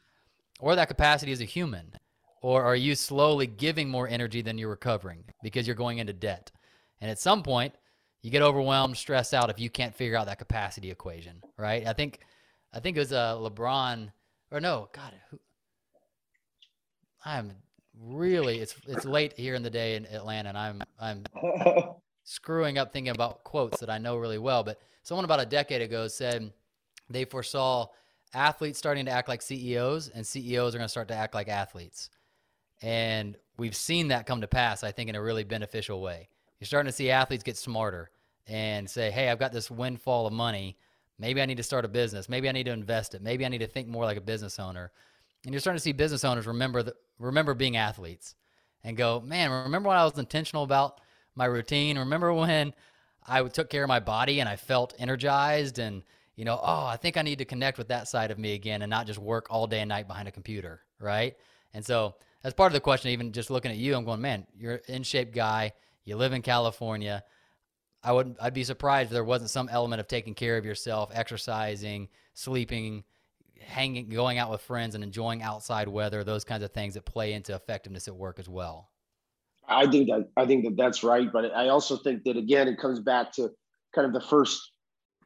right. or that capacity as a human, or are you slowly giving more energy than you're recovering because you're going into debt? And at some point, you get overwhelmed, stressed out if you can't figure out that capacity equation, right? I think I think it was uh, LeBron, or no, God, who, I'm really it's it's late here in the day in Atlanta, and I'm I'm <laughs> screwing up thinking about quotes that I know really well. But someone about a decade ago said they foresaw athletes starting to act like CEOs, and CEOs are going to start to act like athletes. And we've seen that come to pass, I think, in a really beneficial way. You're starting to see athletes get smarter and say, "Hey, I've got this windfall of money." Maybe I need to start a business. Maybe I need to invest it. Maybe I need to think more like a business owner. And you're starting to see business owners remember the, remember being athletes and go, man, remember when I was intentional about my routine? Remember when I took care of my body and I felt energized and you know, oh, I think I need to connect with that side of me again and not just work all day and night behind a computer, right? And so, as part of the question, even just looking at you, I'm going, man, you're an in shape guy. You live in California. I would I'd be surprised if there wasn't some element of taking care of yourself, exercising, sleeping, hanging, going out with friends, and enjoying outside weather. Those kinds of things that play into effectiveness at work as well. I think that I think that that's right, but I also think that again it comes back to kind of the first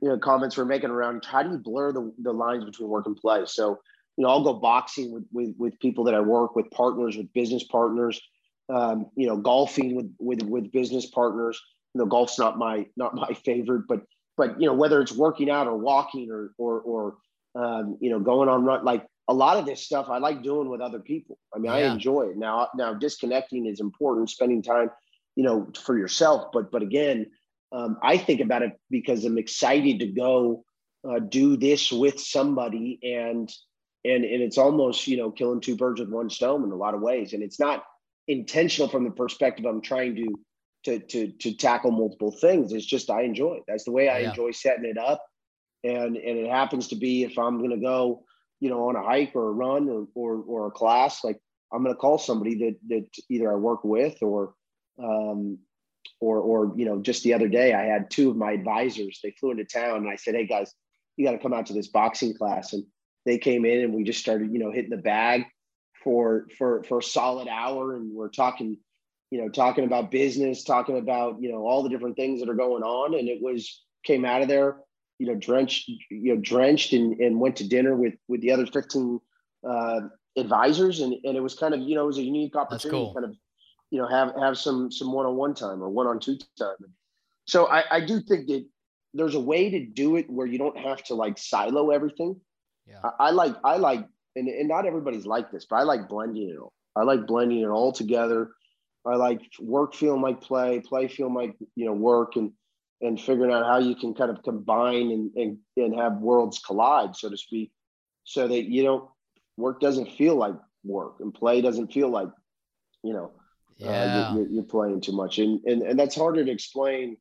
you know comments we're making around how do you blur the, the lines between work and play. So you know I'll go boxing with with, with people that I work with, partners with business partners, um, you know golfing with with with business partners you know, golf's not my not my <laughs> favorite, but but you know, whether it's working out or walking or or or um, you know, going on run like a lot of this stuff I like doing with other people. I mean, yeah. I enjoy it. Now now disconnecting is important, spending time, you know, for yourself. But but again, um, I think about it because I'm excited to go uh, do this with somebody and and and it's almost you know killing two birds with one stone in a lot of ways and it's not intentional from the perspective i'm trying to to to to tackle multiple things. It's just I enjoy it. That's the way I Yeah. enjoy setting it up. And and it happens to be if I'm gonna go, you know, on a hike or a run or or, or a class, like I'm gonna call somebody that that either I work with or um or or you know, just the other day I had two of my advisors, they flew into town and I said, Hey guys, you got to come out to this boxing class. And they came in and we just started, you know, hitting the bag for for for a solid hour and we're talking you know talking about business talking about you know all the different things that are going on and it was came out of there you know drenched you know drenched and, and went to dinner with with the other 15 uh, advisors. And and it was kind of you know it was a unique opportunity cool. to kind of you know have have some some one-on-one time or one-on-two time. So i i do think that there's a way to do it where you don't have to like silo everything. Yeah. I, I like i like and, and not everybody's like this but i like blending it all. I like blending it all together. I like work feeling like play, play feeling like you know work, and and figuring out how you can kind of combine and and, and have worlds collide, so to speak, so that you don't work doesn't feel like work and play doesn't feel like you know Yeah. uh, you're, you're playing too much, and, and and that's harder to explain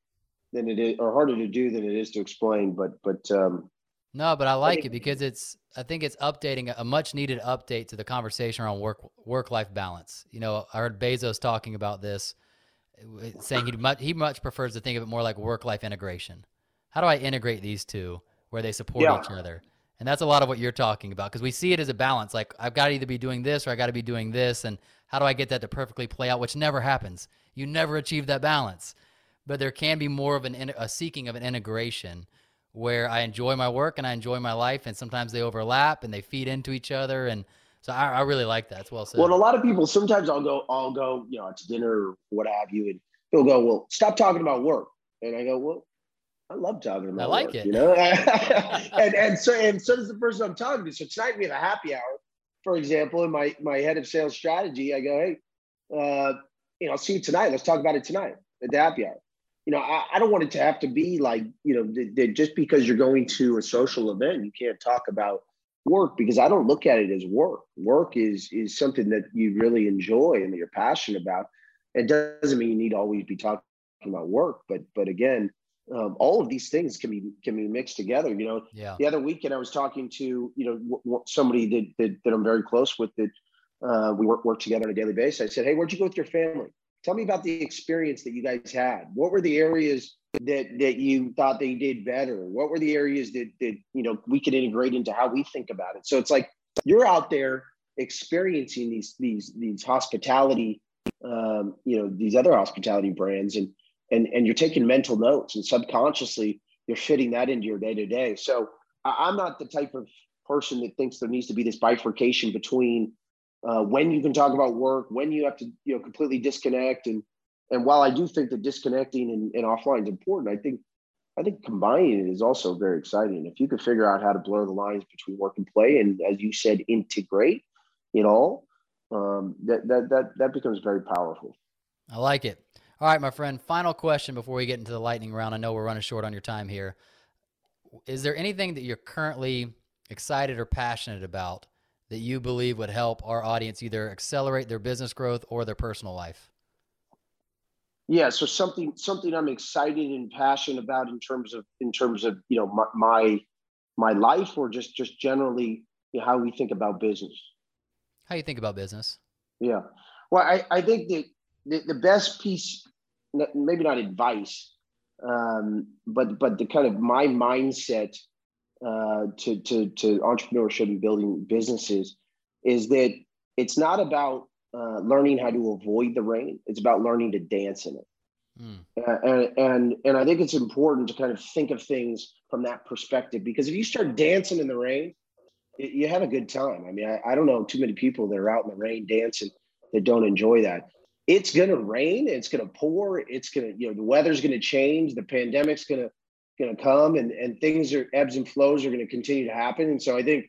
than it is, or harder to do than it is to explain. But but um, No, but I like it because it's I think it's updating a much needed update to the conversation around work work life balance. You know, I heard Bezos talking about this, uh, saying he much he much prefers to think of it more like work life integration. How do I integrate these two where they support Yeah. each other? And that's a lot of what you're talking about because we see it as a balance. Like I've got to either be doing this or I got to be doing this, and how do I get that to perfectly play out? Which never happens. You never achieve that balance, but there can be more of an a seeking of an integration where I enjoy my work and I enjoy my life, and sometimes they overlap and they feed into each other, and so I, I really like that. It's well said. Well, a lot of people sometimes I'll go, I'll go, you know, to dinner or what have you, and they'll go, Well, stop talking about work. And I go, Well, I love talking about I like work, it. you know? <laughs> and and so and so does the person I'm talking to. So tonight we have a happy hour, for example, and my my head of sales strategy, I go, Hey, uh, you know, I'll see you tonight. Let's talk about it tonight at the happy hour. You know, I, I don't want it to have to be like, you know, that, that just because you're going to a social event, you can't talk about work because I don't look at it as work. Work is is something that you really enjoy and that you're passionate about. It doesn't mean you need to always be talking about work, but but again, um, all of these things can be can be mixed together. You know, yeah, the other weekend I was talking to you know w- w- somebody that, that that I'm very close with that uh, we work work together on a daily basis. I said, hey, where'd you go with your family? Tell me about the experience that you guys had. What were the areas that that you thought they did better? What were the areas that that you know we could integrate into how we think about it? So it's like you're out there experiencing these these these hospitality, um, you know, these other hospitality brands, and and and you're taking mental notes, and subconsciously you're fitting that into your day to day. So I'm not the type of person that thinks there needs to be this bifurcation between uh, when you can talk about work, when you have to, you know, completely disconnect. And and while I do think that disconnecting and, and offline is important, I think I think combining it is also very exciting. If you could figure out how to blur the lines between work and play, and as you said, integrate it all, um, that that that that becomes very powerful. I like it. All right, my friend. Final question before we get into the lightning round. I know we're running short on your time here. Is there anything that you're currently excited or passionate about that you believe would help our audience either accelerate their business growth or their personal life? Yeah, so something something I'm excited and passionate about in terms of in terms of you know my my, my life or just just generally you know, how we think about business. How you think about business? Yeah, well, I I think that the, the best piece, maybe not advice, um, but but the kind of my mindset uh, to to to entrepreneurship and building businesses is that it's not about uh, learning how to avoid the rain. It's about learning to dance in it. Mm, Uh, and and and I think it's important to kind of think of things from that perspective because if you start dancing in the rain, you have a good time. I mean, I, I don't know too many people that are out in the rain dancing that don't enjoy that. It's gonna rain. It's gonna pour. It's gonna you know the weather's gonna change. The pandemic's gonna gonna come, and and things are ebbs and flows are gonna continue to happen. And so I think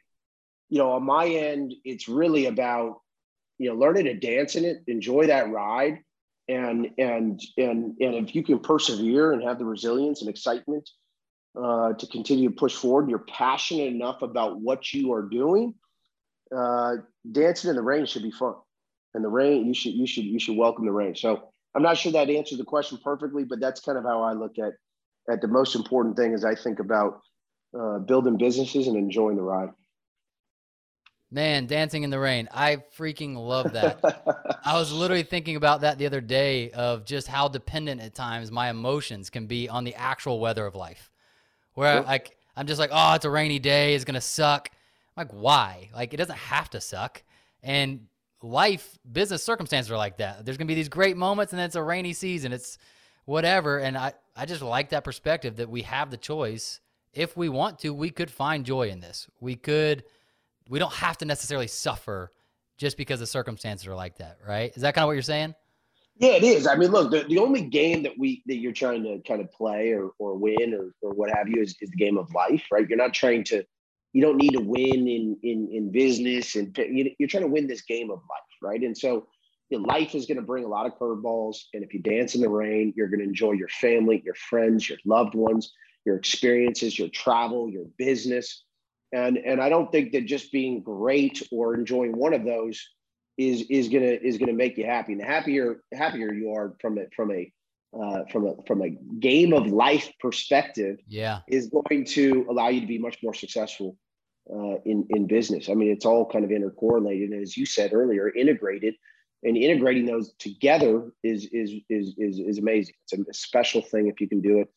you know on my end, it's really about you know learning to dance in it, enjoy that ride and and and and if you can persevere and have the resilience and excitement uh, to continue to push forward, you're passionate enough about what you are doing. Uh, dancing in the rain should be fun, and the rain you should you should you should welcome the rain. So I'm not sure that answers the question perfectly, but that's kind of how I look at at the most important thing is I think about uh, building businesses and enjoying the ride. Man, dancing in the rain. I freaking love that. <laughs> I was literally thinking about that the other day of just how dependent at times my emotions can be on the actual weather of life. Where yep. like I'm just like, "Oh, it's a rainy day, it's going to suck." I'm like, "Why?" Like it doesn't have to suck. And life, business circumstances are like that. There's going to be these great moments and then it's a rainy season. It's whatever, and I I just like that perspective that we have the choice if we want to, we could find joy in this. We could we don't have to necessarily suffer just because the circumstances are like that, right? Is that kind of what you're saying? Yeah, it is. I mean, look, the, the only game that we that you're trying to kind of play or or win or or what have you is, is the game of life, right? You're not trying to you don't need to win in in in business and you're trying to win this game of life, right? And so life is going to bring a lot of curveballs, and if you dance in the rain, you're going to enjoy your family, your friends, your loved ones, your experiences, your travel, your business and and I don't think that just being great or enjoying one of those is is gonna is gonna make you happy. And the happier happier you are from it from a uh, from a from a game of life perspective, yeah, is going to allow you to be much more successful uh, in in business. I mean, it's all kind of intercorrelated, and as you said earlier, integrated. And integrating those together is is is is is amazing. It's a special thing if you can do it.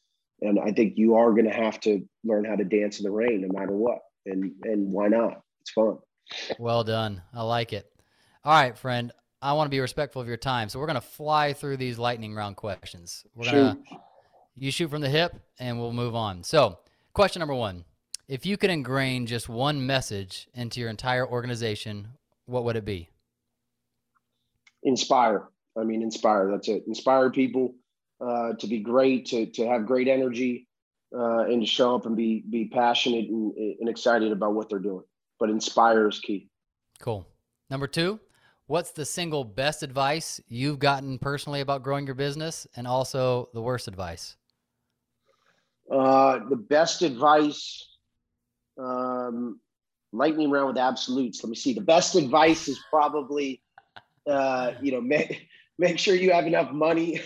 And I think you are going to have to learn how to dance in the rain, no matter what and and why not? It's fun. Well done. I like it. All right, friend. I want to be respectful of your time, so we're gonna fly through these lightning round questions. We're shoot. gonna you shoot from the hip, and we'll move on. So, question number one: If you could ingrain just one message into your entire organization, what would it be? Inspire. I mean, inspire. That's it. Inspire people uh, to be great, to to have great energy, uh, and to show up and be be passionate and, and excited about what they're doing. But inspire is key. Cool. Number two, what's the single best advice you've gotten personally about growing your business, and also the worst advice? Uh, the best advice, um, lightning round with absolutes. Let me see. The best advice is probably, uh, you know, <laughs> make make sure you have enough money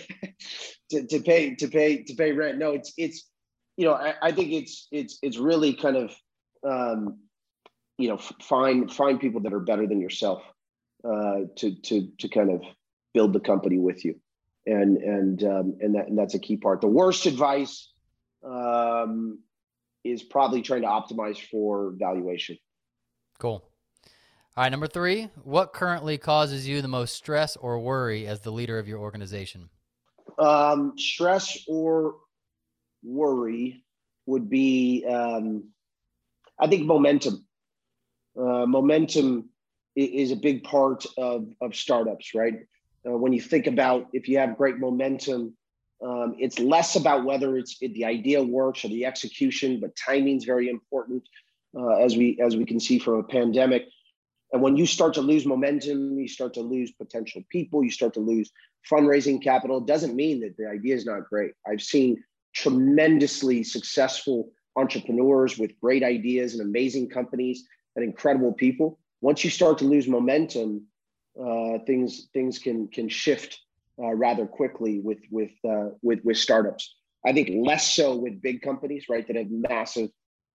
<laughs> to, to pay to pay to pay rent. No, it's it's you know, I, I, think it's it's it's really kind of um, you know find find people that are better than yourself uh, to to to kind of build the company with you, and and um, and that and that's a key part. The worst advice um, is probably trying to optimize for valuation. Cool. All right, number three. What currently causes you the most stress or worry as the leader of your organization? Um, stress or worry would be, um, I think, momentum. Uh, momentum is a big part of, of startups, right? Uh, when you think about if you have great momentum, um, it's less about whether it's it, the idea works or the execution, but timing is very important, uh, as we as we can see from a pandemic. And when you start to lose momentum, you start to lose potential people, you start to lose fundraising capital. It doesn't mean that the idea is not great. I've seen tremendously successful entrepreneurs with great ideas and amazing companies and incredible people. Once you start to lose momentum, uh, things things can can shift uh, rather quickly with with uh, with with startups. I think less so with big companies, right, that have massive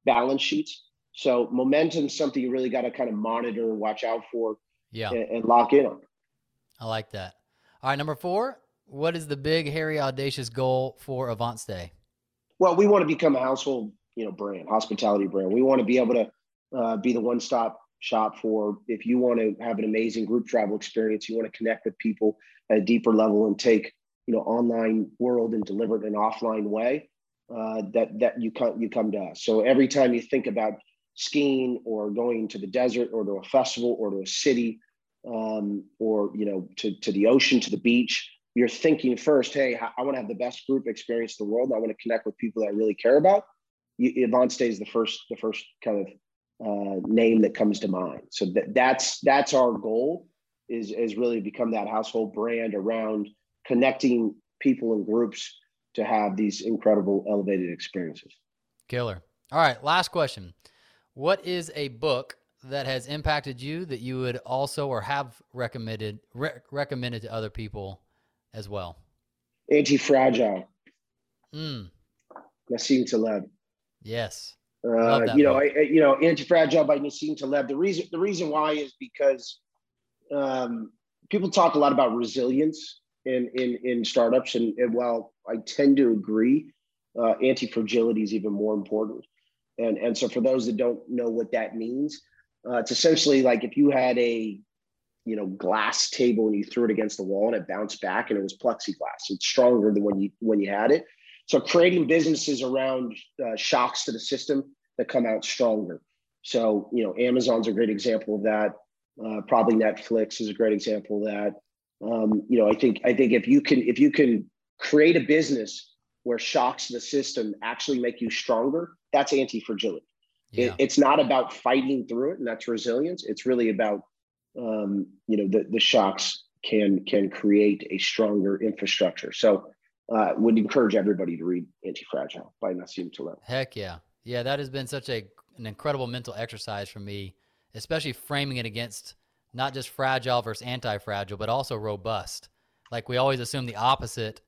balance sheets. So momentum is something you really got to kind of monitor and watch out for, yeah, and, and lock in on. I like that. All right, number four, what is the big, hairy, audacious goal for AvantStay? Well, we want to become a household, you know, brand, hospitality brand. We want to be able to uh, be the one-stop shop for if you want to have an amazing group travel experience, you want to connect with people at a deeper level and take, you know, online world and deliver it in an offline way. Uh, that that you come you come to us. So every time you think about skiing or going to the desert or to a festival or to a city um, or you know to, to the ocean to the beach you're thinking first, hey, I want to have the best group experience in the world. I want to connect with people that I really care about. AvantStay is the first, the first kind of uh, name that comes to mind. So that, that's that's our goal is is really become that household brand around connecting people and groups to have these incredible elevated experiences. Killer. All right, last question. What is a book that has impacted you that you would also or have recommended re- recommended to other people as well? Anti fragile. Mm. Nassim Taleb. Yes. Uh, you know, I, you know, Anti Fragile by Nassim Taleb. The reason, the reason why is because um, people talk a lot about resilience in in in startups, and, and while I tend to agree, uh, anti fragility is even more important. And and so for those that don't know what that means, uh, it's essentially like if you had a you know glass table and you threw it against the wall and it bounced back and it was plexiglass. It's stronger than when you when you had it. So creating businesses around uh, shocks to the system that come out stronger. So you know Amazon's a great example of that. Uh, probably Netflix is a great example of that. Um, you know, I think I think if you can if you can create a business where shocks to the system actually make you stronger, that's anti-fragility. Yeah. It, it's not about fighting through it, and that's resilience. It's really about um, you know the the shocks can can create a stronger infrastructure. So uh, would encourage everybody to read Anti-Fragile by Nassim Taleb. Heck yeah, yeah, that has been such a an incredible mental exercise for me, especially framing it against not just fragile versus anti-fragile, but also robust. Like we always assume the opposite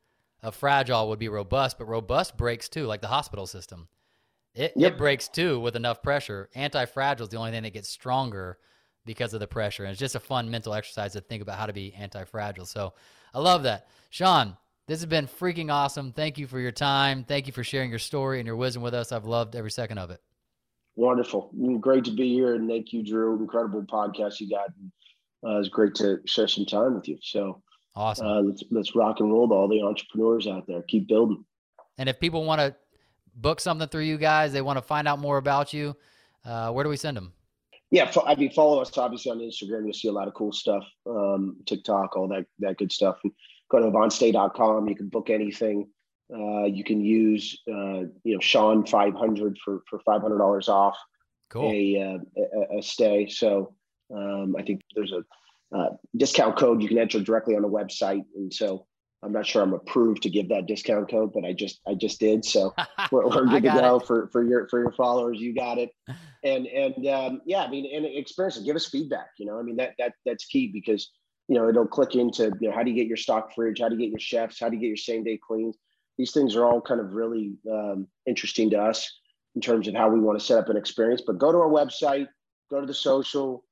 of fragile would be robust, but robust breaks too, like the hospital system. It, yep. it breaks too with enough pressure. Anti-fragile is the only thing that gets stronger because of the pressure. And it's just a fun mental exercise to think about how to be anti-fragile. So I love that. Sean, this has been freaking awesome. Thank you for your time. Thank you for sharing your story and your wisdom with us. I've loved every second of it. Wonderful. Great to be here. And thank you, Drew. Incredible podcast you got. Uh, was great to share some time with you. So awesome. Uh, let's, let's rock and roll to all the entrepreneurs out there. Keep building. And if people want to book something through you guys, they want to find out more about you, uh, where do we send them? Yeah, I mean, follow us obviously on Instagram. You'll see a lot of cool stuff, um, TikTok, all that that good stuff. And go to avantstay.com. You can book anything. Uh, you can use uh, you know Sean 500 for for $500 off cool. a, uh, a, a stay. So um, I think there's a uh, discount code you can enter directly on the website, and so I'm not sure I'm approved to give that discount code, but I just I just did. So <laughs> we're, we're good to go it. for for your for your followers. You got it. <laughs> And and um, yeah, I mean, and experience it. Give us feedback. You know, I mean that that that's key because you know it'll click into you know how do you get your stock fridge, how do you get your chefs, how do you get your same day cleans. These things are all kind of really um, interesting to us in terms of how we want to set up an experience. But go to our website, go to the social,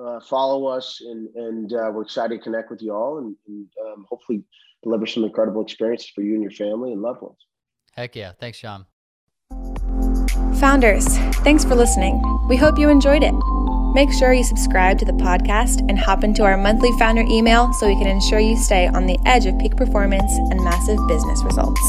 uh, follow us, and and uh, we're excited to connect with you all, and, and um, hopefully deliver some incredible experiences for you and your family and loved ones. Heck yeah! Thanks, Sean. Founders, thanks for listening. We hope you enjoyed it. Make sure you subscribe to the podcast and hop into our monthly founder email so we can ensure you stay on the edge of peak performance and massive business results.